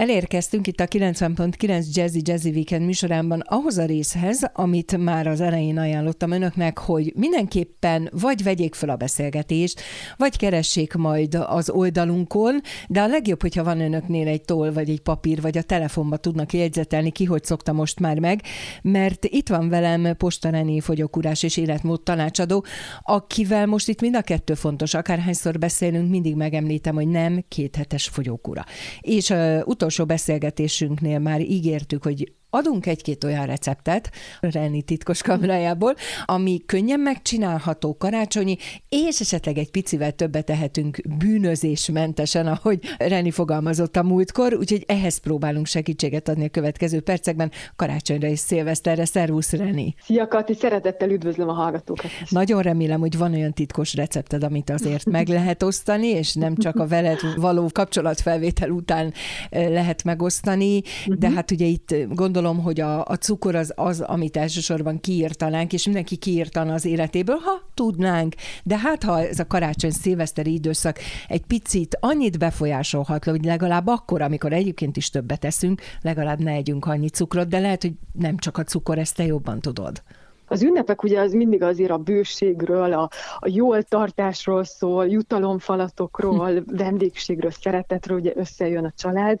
Elérkeztünk itt a 90.9 Jazzy Jazzy Weekend műsorában ahhoz a részhez, amit már az elején ajánlottam önöknek, hogy mindenképpen vagy vegyék fel a beszélgetést, vagy keressék majd az oldalunkon, de a legjobb, hogyha van önöknél egy toll, vagy egy papír, vagy a telefonba tudnak jegyzetelni, ki hogy szokta most már meg, mert itt van velem Postareni fogyókúrás és életmód tanácsadó, akivel most itt mind a kettő fontos, akárhányszor beszélünk, mindig megemlítem, hogy nem kéthetes fogyókúra. És uh, utolsó beszélgetésünknél már ígértük, hogy adunk egy-két olyan receptet Reni titkos kamrájából, ami könnyen megcsinálható karácsonyi, és esetleg egy picivel többet tehetünk bűnözésmentesen, ahogy Reni fogalmazott a múltkor, úgyhogy ehhez próbálunk segítséget adni a következő percekben karácsonyra és szilveszterre. Szervusz, Reni! Szia, Kati! Szeretettel üdvözlöm a hallgatókat! Nagyon remélem, hogy van olyan titkos recepted, amit azért meg lehet osztani, és nem csak a veled való kapcsolatfelvétel után eh, lehet megosztani, de mhm. hát ugye itt gondolom, gondolom, hogy a, a cukor az az, amit elsősorban kiírtanánk, és mindenki kiírtana az életéből, ha tudnánk. De hát, ha ez a karácsony szilveszteri időszak egy picit annyit befolyásolhat, hogy legalább akkor, amikor egyébként is többet eszünk, legalább ne együnk annyi cukrot, de lehet, hogy nem csak a cukor, ezt te jobban tudod. Az ünnepek ugye az mindig azért a bőségről, a, a jól tartásról szól, jutalomfalatokról, vendégségről, szeretetről, ugye összejön a család,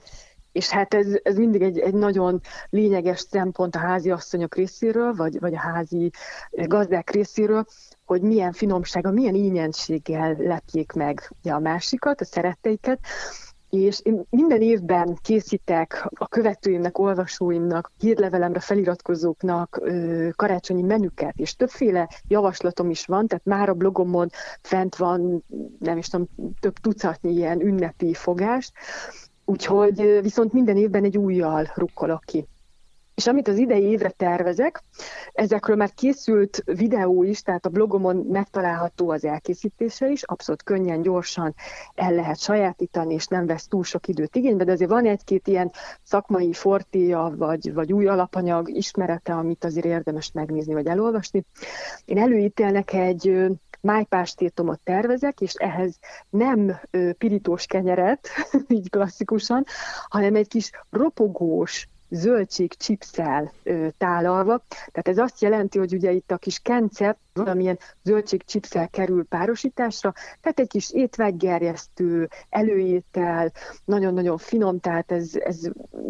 és hát ez, ez mindig egy, egy nagyon lényeges szempont a házi asszonyok részéről, vagy, vagy a házi gazdák részéről, hogy milyen finomsága, milyen ínyentséggel lepjék meg ugye a másikat, a szeretteiket, és én minden évben készítek a követőimnek, olvasóimnak, hírlevelemre feliratkozóknak karácsonyi menüket, és többféle javaslatom is van, tehát már a blogomon fent van, nem is tudom, több tucatnyi ilyen ünnepi fogást, Úgyhogy viszont minden évben egy újjal rukkolok ki. És amit az idei évre tervezek, ezekről már készült videó is, tehát a blogomon megtalálható az elkészítése is, abszolút könnyen, gyorsan el lehet sajátítani, és nem vesz túl sok időt igénybe, de azért van egy-két ilyen szakmai fortéja, vagy, vagy új alapanyag ismerete, amit azért érdemes megnézni, vagy elolvasni. Én előítélnek egy májpástétomot tervezek, és ehhez nem pirítós kenyeret, így klasszikusan, hanem egy kis ropogós, zöldség chipszel tálalva. Tehát ez azt jelenti, hogy ugye itt a kis kence valamilyen zöldség chipszel kerül párosításra, tehát egy kis étvágygerjesztő, előétel, nagyon-nagyon finom, tehát ez, ez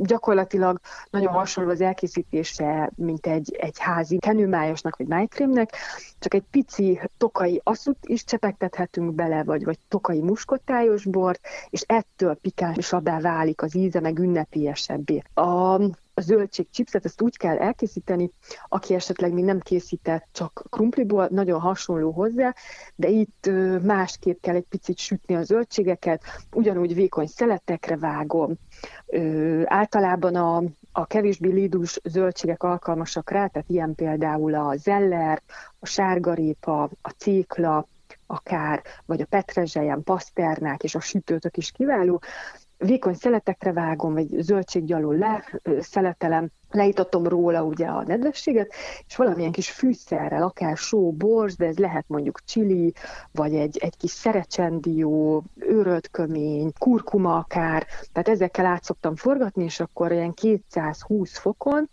gyakorlatilag nagyon hasonló az elkészítése, mint egy, egy házi kenőmájasnak vagy májkrémnek, csak egy pici tokai aszut is csepegtethetünk bele, vagy, vagy tokai muskottályos bort, és ettől pikánsabbá válik az íze, meg ünnepélyesebbé. A a zöldség chipset, ezt úgy kell elkészíteni, aki esetleg még nem készített csak krumpliból, nagyon hasonló hozzá, de itt másképp kell egy picit sütni a zöldségeket, ugyanúgy vékony szeletekre vágom. Általában a, a kevésbé lidus zöldségek alkalmasak rá, tehát ilyen például a zeller, a sárgarépa, a cékla, akár, vagy a petrezselyen, paszternák és a sütőtök is kiváló, vékony szeletekre vágom, vagy zöldséggyalul le, szeletelem, leítatom róla ugye a nedvességet, és valamilyen kis fűszerrel, akár só, borz, de ez lehet mondjuk csili, vagy egy, egy kis szerecsendió, őrölt kömény, kurkuma akár, tehát ezekkel át szoktam forgatni, és akkor ilyen 220 fokon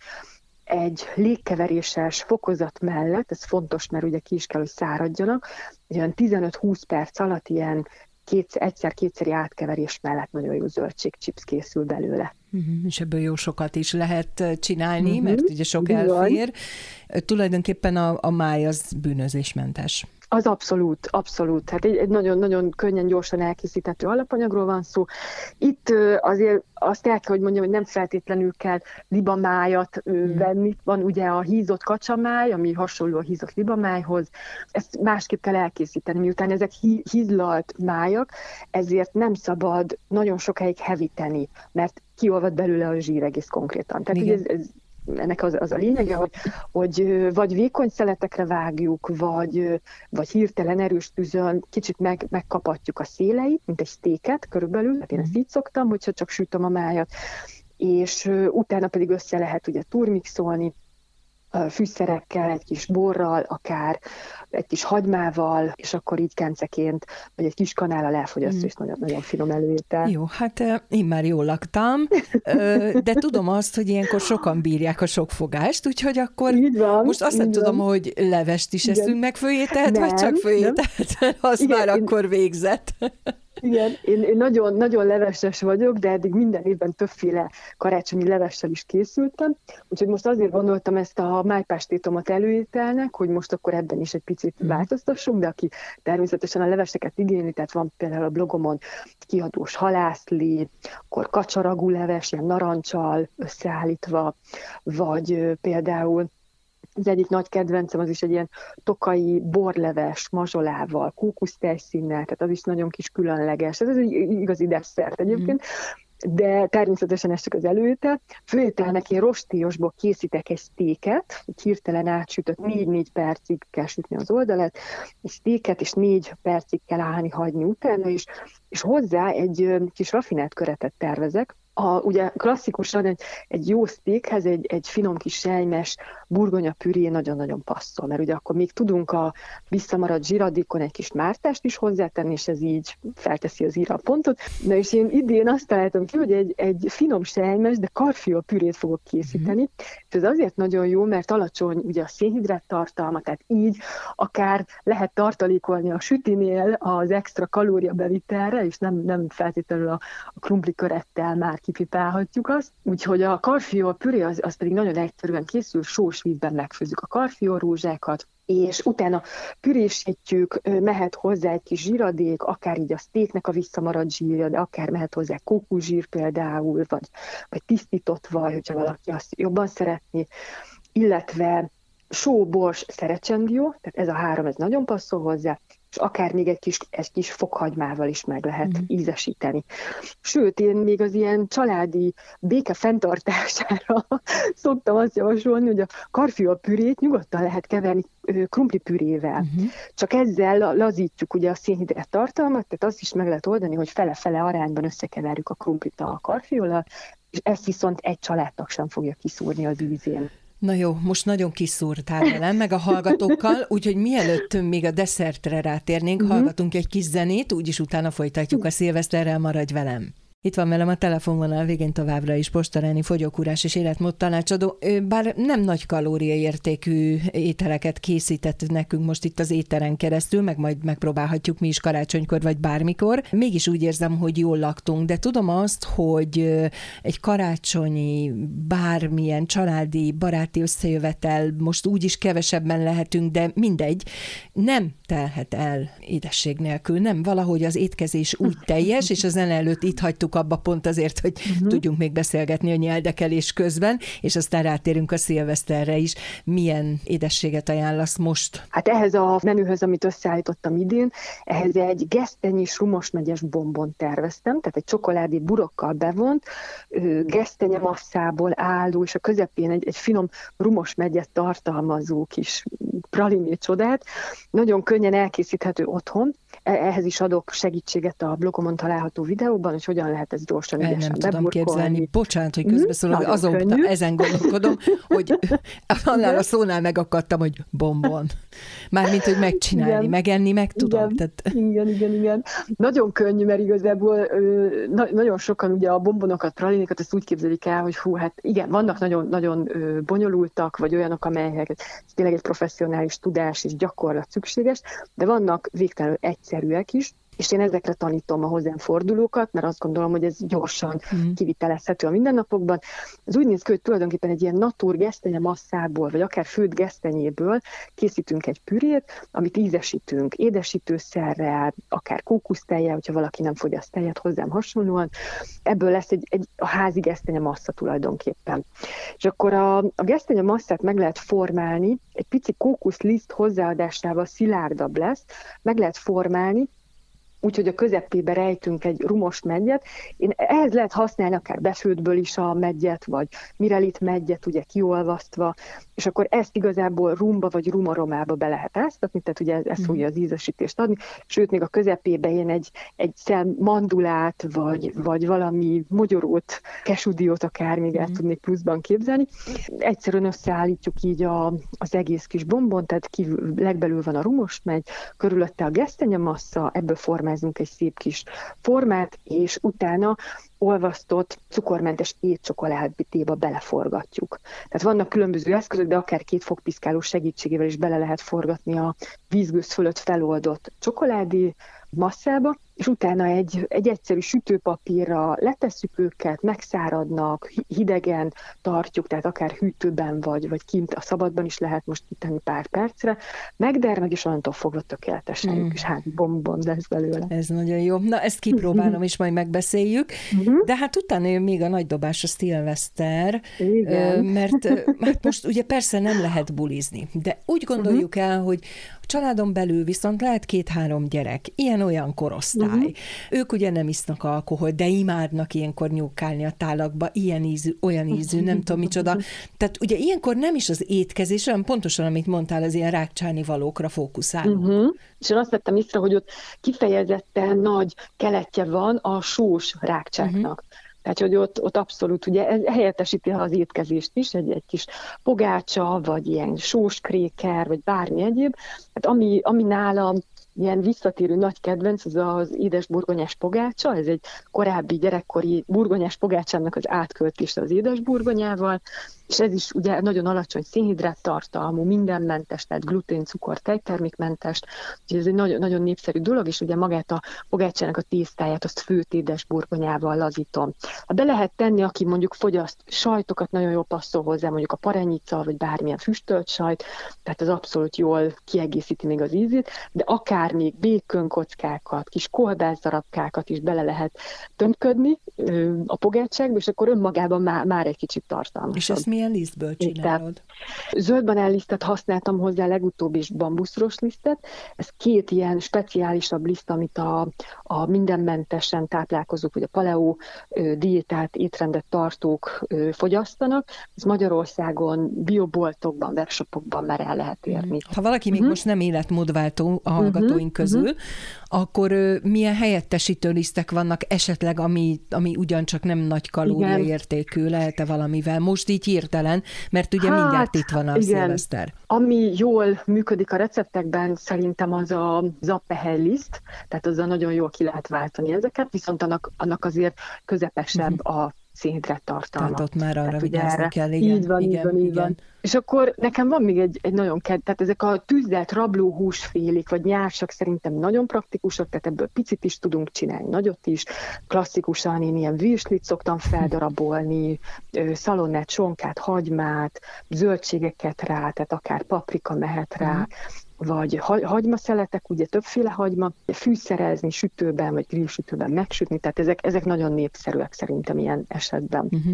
egy légkeveréses fokozat mellett, ez fontos, mert ugye ki is kell, hogy száradjanak, olyan 15-20 perc alatt ilyen kétszer, egyszer-kétszeri átkeverés mellett nagyon jó zöldségchips készül belőle. Uh-huh, és ebből jó sokat is lehet csinálni, uh-huh. mert ugye sok elfér. Tulajdonképpen a, a máj az bűnözésmentes. Az abszolút, abszolút. Hát egy, nagyon-nagyon könnyen, gyorsan elkészíthető alapanyagról van szó. Itt azért azt el kell, hogy mondjam, hogy nem feltétlenül kell libamájat mm. venni. Van ugye a hízott kacsamáj, ami hasonló a hízott libamájhoz. Ezt másképp kell elkészíteni, miután ezek hízlalt májak, ezért nem szabad nagyon sokáig hevíteni, mert kiolvad belőle a zsír egész konkrétan. Tehát ez, ez ennek az, az a lényege, hogy, hogy vagy vékony szeletekre vágjuk, vagy, vagy hirtelen erős tűzön kicsit meg, megkapatjuk a széleit, mint egy sztéket körülbelül, hát én ezt így szoktam, hogyha csak sütöm a májat, és utána pedig össze lehet ugye turmixolni, fűszerekkel, egy kis borral, akár egy kis hagymával, és akkor így kenceként, vagy egy kis kanállal elfogyasztó, mm. és nagyon, nagyon finom előétel. Jó, hát én már jól laktam, de tudom azt, hogy ilyenkor sokan bírják a sok fogást, úgyhogy akkor így van, most azt nem tudom, hogy levest is Igen. eszünk meg főételt, vagy csak főételt, az Igen, már én... akkor végzett. Igen, én, én nagyon, nagyon leveses vagyok, de eddig minden évben többféle karácsonyi levessel is készültem, úgyhogy most azért gondoltam ezt a májpástétomat előételnek, hogy most akkor ebben is egy picit mm. változtassunk, de aki természetesen a leveseket igényli, tehát van például a blogomon kiadós halászlé, akkor kacsaragú leves, ilyen narancsal összeállítva, vagy például az egyik nagy kedvencem az is egy ilyen tokai borleves mazsolával, kókusztejszínnel, tehát az is nagyon kis különleges. Ez egy igazi desszert egyébként. Mm. De természetesen ez csak az előétel. Főételnek én rostélyosból készítek egy sztéket, egy hirtelen átsütött, 4-4 percig kell sütni az oldalat, egy sztéket, és 4 percig kell állni, hagyni utána is, és hozzá egy kis rafinált köretet tervezek, a, ugye klasszikusan egy, egy jó sztékhez egy, egy finom kis sejmes burgonya püré nagyon-nagyon passzol, mert ugye akkor még tudunk a visszamaradt zsiradékon egy kis mártást is hozzátenni, és ez így felteszi az íra pontot. Na és én idén azt találtam ki, hogy egy, egy finom sejmes, de karfiol pürét fogok készíteni, mm. és ez azért nagyon jó, mert alacsony ugye a szénhidrát tartalma, tehát így akár lehet tartalékolni a sütinél az extra kalóriabevitelre, és nem, nem feltétlenül a, a krumpli körettel már kipipálhatjuk azt. Úgyhogy a karfiol püré az, az pedig nagyon egyszerűen készül, sós vízben megfőzzük a karfiol rózsákat, és utána pürésítjük, mehet hozzá egy kis zsíradék, akár így a sztéknek a visszamaradt zsírja, de akár mehet hozzá kókuszsír például, vagy, vagy tisztított vaj, hogyha valaki azt jobban szeretné, illetve só, bors, szerecsendió, tehát ez a három, ez nagyon passzol hozzá, és akár még egy kis, egy kis fokhagymával is meg lehet mm. ízesíteni. Sőt, én még az ilyen családi béke fenntartására szoktam azt javasolni, hogy a karfiol pürét nyugodtan lehet keverni krumpli pürével. Uh-huh. Csak ezzel lazítjuk ugye a szénhidrát tartalmat, tehát azt is meg lehet oldani, hogy fele-fele arányban összekeverjük a krumplit a karfiollal, és ezt viszont egy családnak sem fogja kiszúrni az ízén. Na jó, most nagyon kiszúrtál velem, meg a hallgatókkal, úgyhogy mielőtt még a desszertre rátérnénk, uh-huh. hallgatunk egy kis zenét, úgyis utána folytatjuk a szilveszterrel, maradj velem. Itt van velem a telefonvonal végén továbbra is postaráni fogyókúrás és életmód tanácsadó. Bár nem nagy kalóriaértékű ételeket készített nekünk most itt az éteren keresztül, meg majd megpróbálhatjuk mi is karácsonykor vagy bármikor. Mégis úgy érzem, hogy jól laktunk, de tudom azt, hogy egy karácsonyi, bármilyen családi, baráti összejövetel, most úgy is kevesebben lehetünk, de mindegy, nem telhet el édesség nélkül. Nem, valahogy az étkezés úgy teljes, és az előtt itt hagytuk abba pont azért, hogy uh-huh. tudjunk még beszélgetni a nyeldekelés közben, és aztán rátérünk a szilveszterre is. Milyen édességet ajánlasz most? Hát ehhez a menühöz, amit összeállítottam idén, ehhez egy gesztenyis rumosmegyes bombon terveztem, tehát egy csokoládé burokkal bevont, gesztenye masszából álló, és a közepén egy, egy finom rumosmegyet tartalmazó kis praliné csodát. Nagyon könnyen elkészíthető otthon, ehhez is adok segítséget a blogomon található videóban, hogy hogyan lehet ez gyorsan El nem tudom képzelni. Bocsánat, hogy közbeszólok, mm, azon ezen gondolkodom, hogy annál a szónál megakadtam, hogy bombon. Mármint, hogy megcsinálni, igen. megenni, meg tudom. Igen, Tehát... igen, igen, igen. Nagyon könnyű, mert igazából na, nagyon sokan ugye a bombonokat, pralinikat ezt úgy képzelik el, hogy hú, hát igen, vannak nagyon, nagyon bonyolultak, vagy olyanok, amelyek tényleg egy professzionális tudás és gyakorlat szükséges, de vannak végtelenül egyszerűek is, és én ezekre tanítom a hozzám fordulókat, mert azt gondolom, hogy ez gyorsan mm. kivitelezhető a mindennapokban. Ez úgy néz ki, hogy tulajdonképpen egy ilyen natúr gesztenye masszából, vagy akár főtt gesztenyéből készítünk egy pürét, amit ízesítünk édesítőszerrel, akár kókusztejjel, hogyha valaki nem fogyaszt tejet hozzám hasonlóan. Ebből lesz egy, egy a házi gesztenye massza tulajdonképpen. És akkor a, a gesztenye masszát meg lehet formálni, egy pici kókuszliszt hozzáadásával szilárdabb lesz, meg lehet formálni, úgyhogy a közepébe rejtünk egy rumos megyet. Én ehhez lehet használni akár befőtből is a megyet, vagy mirelit megyet, ugye kiolvasztva, és akkor ezt igazából rumba vagy rumaromába be lehet áztatni, tehát ugye ez, ez fogja mhm. az ízesítést adni, sőt, még a közepébe én egy, egy szem mandulát, vagy, vagy valami mogyorót, kesudiót akár még el mhm. tudnék pluszban képzelni. Egyszerűen összeállítjuk így a, az egész kis bombon, tehát kívül, legbelül van a rumos megy, körülötte a gesztenyemassa, ebből formázunk egy szép kis formát, és utána olvasztott cukormentes étcsokoládéba beleforgatjuk. Tehát vannak különböző eszközök, de akár két fogpiszkáló segítségével is bele lehet forgatni a vízgőz fölött feloldott csokoládé masszába, és utána egy, egy egyszerű sütőpapírra letesszük őket, megszáradnak, hidegen tartjuk, tehát akár hűtőben vagy, vagy kint a szabadban is lehet most kitenni pár percre, megdermeg, és onnantól fogva tökéletesen, mm. és hát bombon lesz belőle. Ez nagyon jó. Na, ezt kipróbálom, és majd megbeszéljük. Mm-hmm. De hát utána jön még a nagy dobás a Stilvester, mert hát most ugye persze nem lehet bulizni, de úgy gondoljuk mm-hmm. el, hogy családon belül viszont lehet két-három gyerek, ilyen-olyan korosztály, Uh-huh. Ők ugye nem isznak alkohol, de imádnak ilyenkor nyúkálni a tálakba, ilyen ízű, olyan ízű, nem tudom micsoda. Tehát ugye ilyenkor nem is az étkezés, hanem pontosan, amit mondtál, az ilyen rákcsálni valókra fókuszál. Uh-huh. És én azt vettem észre, hogy ott kifejezetten nagy keletje van a sós rákcsáknak. Uh-huh. Tehát, hogy ott, ott abszolút ugye helyettesíti az étkezést is, egy, egy kis pogácsa, vagy ilyen sós kréker, vagy bármi egyéb. Hát ami, ami nálam ilyen visszatérő nagy kedvenc az az édes burgonyás pogácsa, ez egy korábbi gyerekkori burgonyás pogácsának az átköltése az édes burgonyával, és ez is ugye nagyon alacsony szénhidrát tartalmú, mindenmentes, tehát glutén, cukor, tejtermékmentes, úgyhogy ez egy nagyon, nagyon népszerű dolog, és ugye magát a pogácsának a tésztáját azt főt édes burgonyával lazítom. Ha be lehet tenni, aki mondjuk fogyaszt sajtokat, nagyon jól passzol hozzá, mondjuk a parenyica, vagy bármilyen füstölt sajt, tehát az abszolút jól kiegészíti még az ízét, de akár még békönkockákat, kis kolbászdarabkákat is bele lehet tömködni a pogácságba, és akkor önmagában már, már egy kicsit tartalmasabb. És ezt milyen lisztből csinálod? Zöld lisztet használtam hozzá legutóbb is bambuszros lisztet. Ez két ilyen speciálisabb liszt, amit a, a mindenmentesen táplálkozók, vagy a paleo diétát, étrendet tartók fogyasztanak. Ez Magyarországon bioboltokban, webshopokban már el lehet érni. Ha valaki még uh-huh. most nem életmódváltó a hallgatóink uh-huh. közül, uh-huh akkor milyen helyettesítő lisztek vannak esetleg, ami, ami ugyancsak nem nagy kalóriaértékű, lehet-e valamivel? Most így hirtelen, mert ugye hát, mindjárt itt van a igen. szilveszter. Ami jól működik a receptekben, szerintem az a zappehely liszt, tehát azzal nagyon jól ki lehet váltani ezeket, viszont annak, annak azért közepesebb uh-huh. a szénhidrát tartalma. Tehát ott már arra vigyázni kell, igen. Így van, igen, így van, igen. így van. És akkor nekem van még egy, egy nagyon ked, tehát ezek a tűzdelt rabló húsfélik, vagy nyársak szerintem nagyon praktikusak, tehát ebből picit is tudunk csinálni, nagyot is. Klasszikusan én ilyen virslit szoktam feldarabolni, szalonnát, sonkát, hagymát, zöldségeket rá, tehát akár paprika mehet rá, uh-huh vagy hagymaszeletek, ugye többféle hagyma, fűszerezni sütőben, vagy grillsütőben megsütni, tehát ezek, ezek nagyon népszerűek szerintem ilyen esetben. Uh-huh.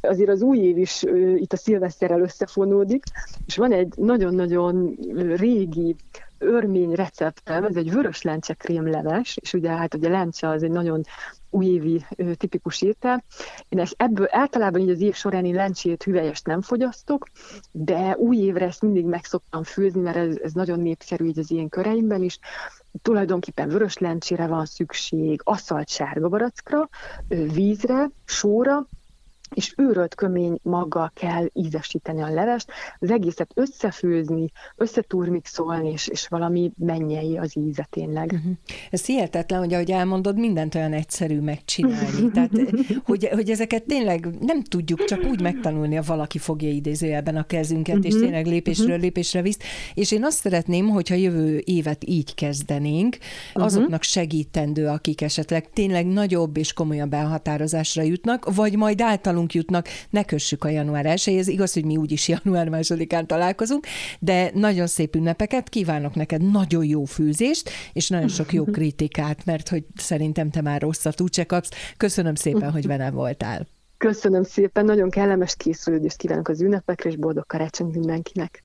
Azért az új év is itt a szilveszterrel összefonódik, és van egy nagyon-nagyon régi örmény receptem, ez egy vörös lencse krémleves, és ugye hát ugye lencse az egy nagyon újévi tipikus étel. Én ezt ebből általában így az év során én lencsét, hüvelyest nem fogyasztok, de új évre ezt mindig meg szoktam főzni, mert ez, ez nagyon népszerű így az ilyen köreimben is. Tulajdonképpen vörös lencsére van szükség, asszalt sárga barackra, vízre, sóra, és őrölt kömény maggal kell ízesíteni a levest, az egészet összefőzni, összeturmixolni, és, és valami mennyei az íze tényleg. Uh-huh. Ez hihetetlen, hogy ahogy elmondod, mindent olyan egyszerű megcsinálni. Tehát, hogy, hogy ezeket tényleg nem tudjuk csak úgy megtanulni, ha valaki fogja idézőjelben a kezünket, uh-huh. és mhm. tényleg lépésről uh-huh. lépésre visz. És én azt szeretném, hogyha jövő évet így kezdenénk, azoknak segítendő, akik esetleg tényleg nagyobb és komolyabb elhatározásra jutnak, vagy majd általunk nálunk jutnak, ne kössük a január 1 Ez igaz, hogy mi úgyis január másodikán találkozunk, de nagyon szép ünnepeket, kívánok neked nagyon jó fűzést, és nagyon sok jó kritikát, mert hogy szerintem te már rosszat úgyse kapsz. Köszönöm szépen, hogy velem voltál. Köszönöm szépen, nagyon kellemes készülődést kívánok az ünnepekre, és boldog karácsony mindenkinek.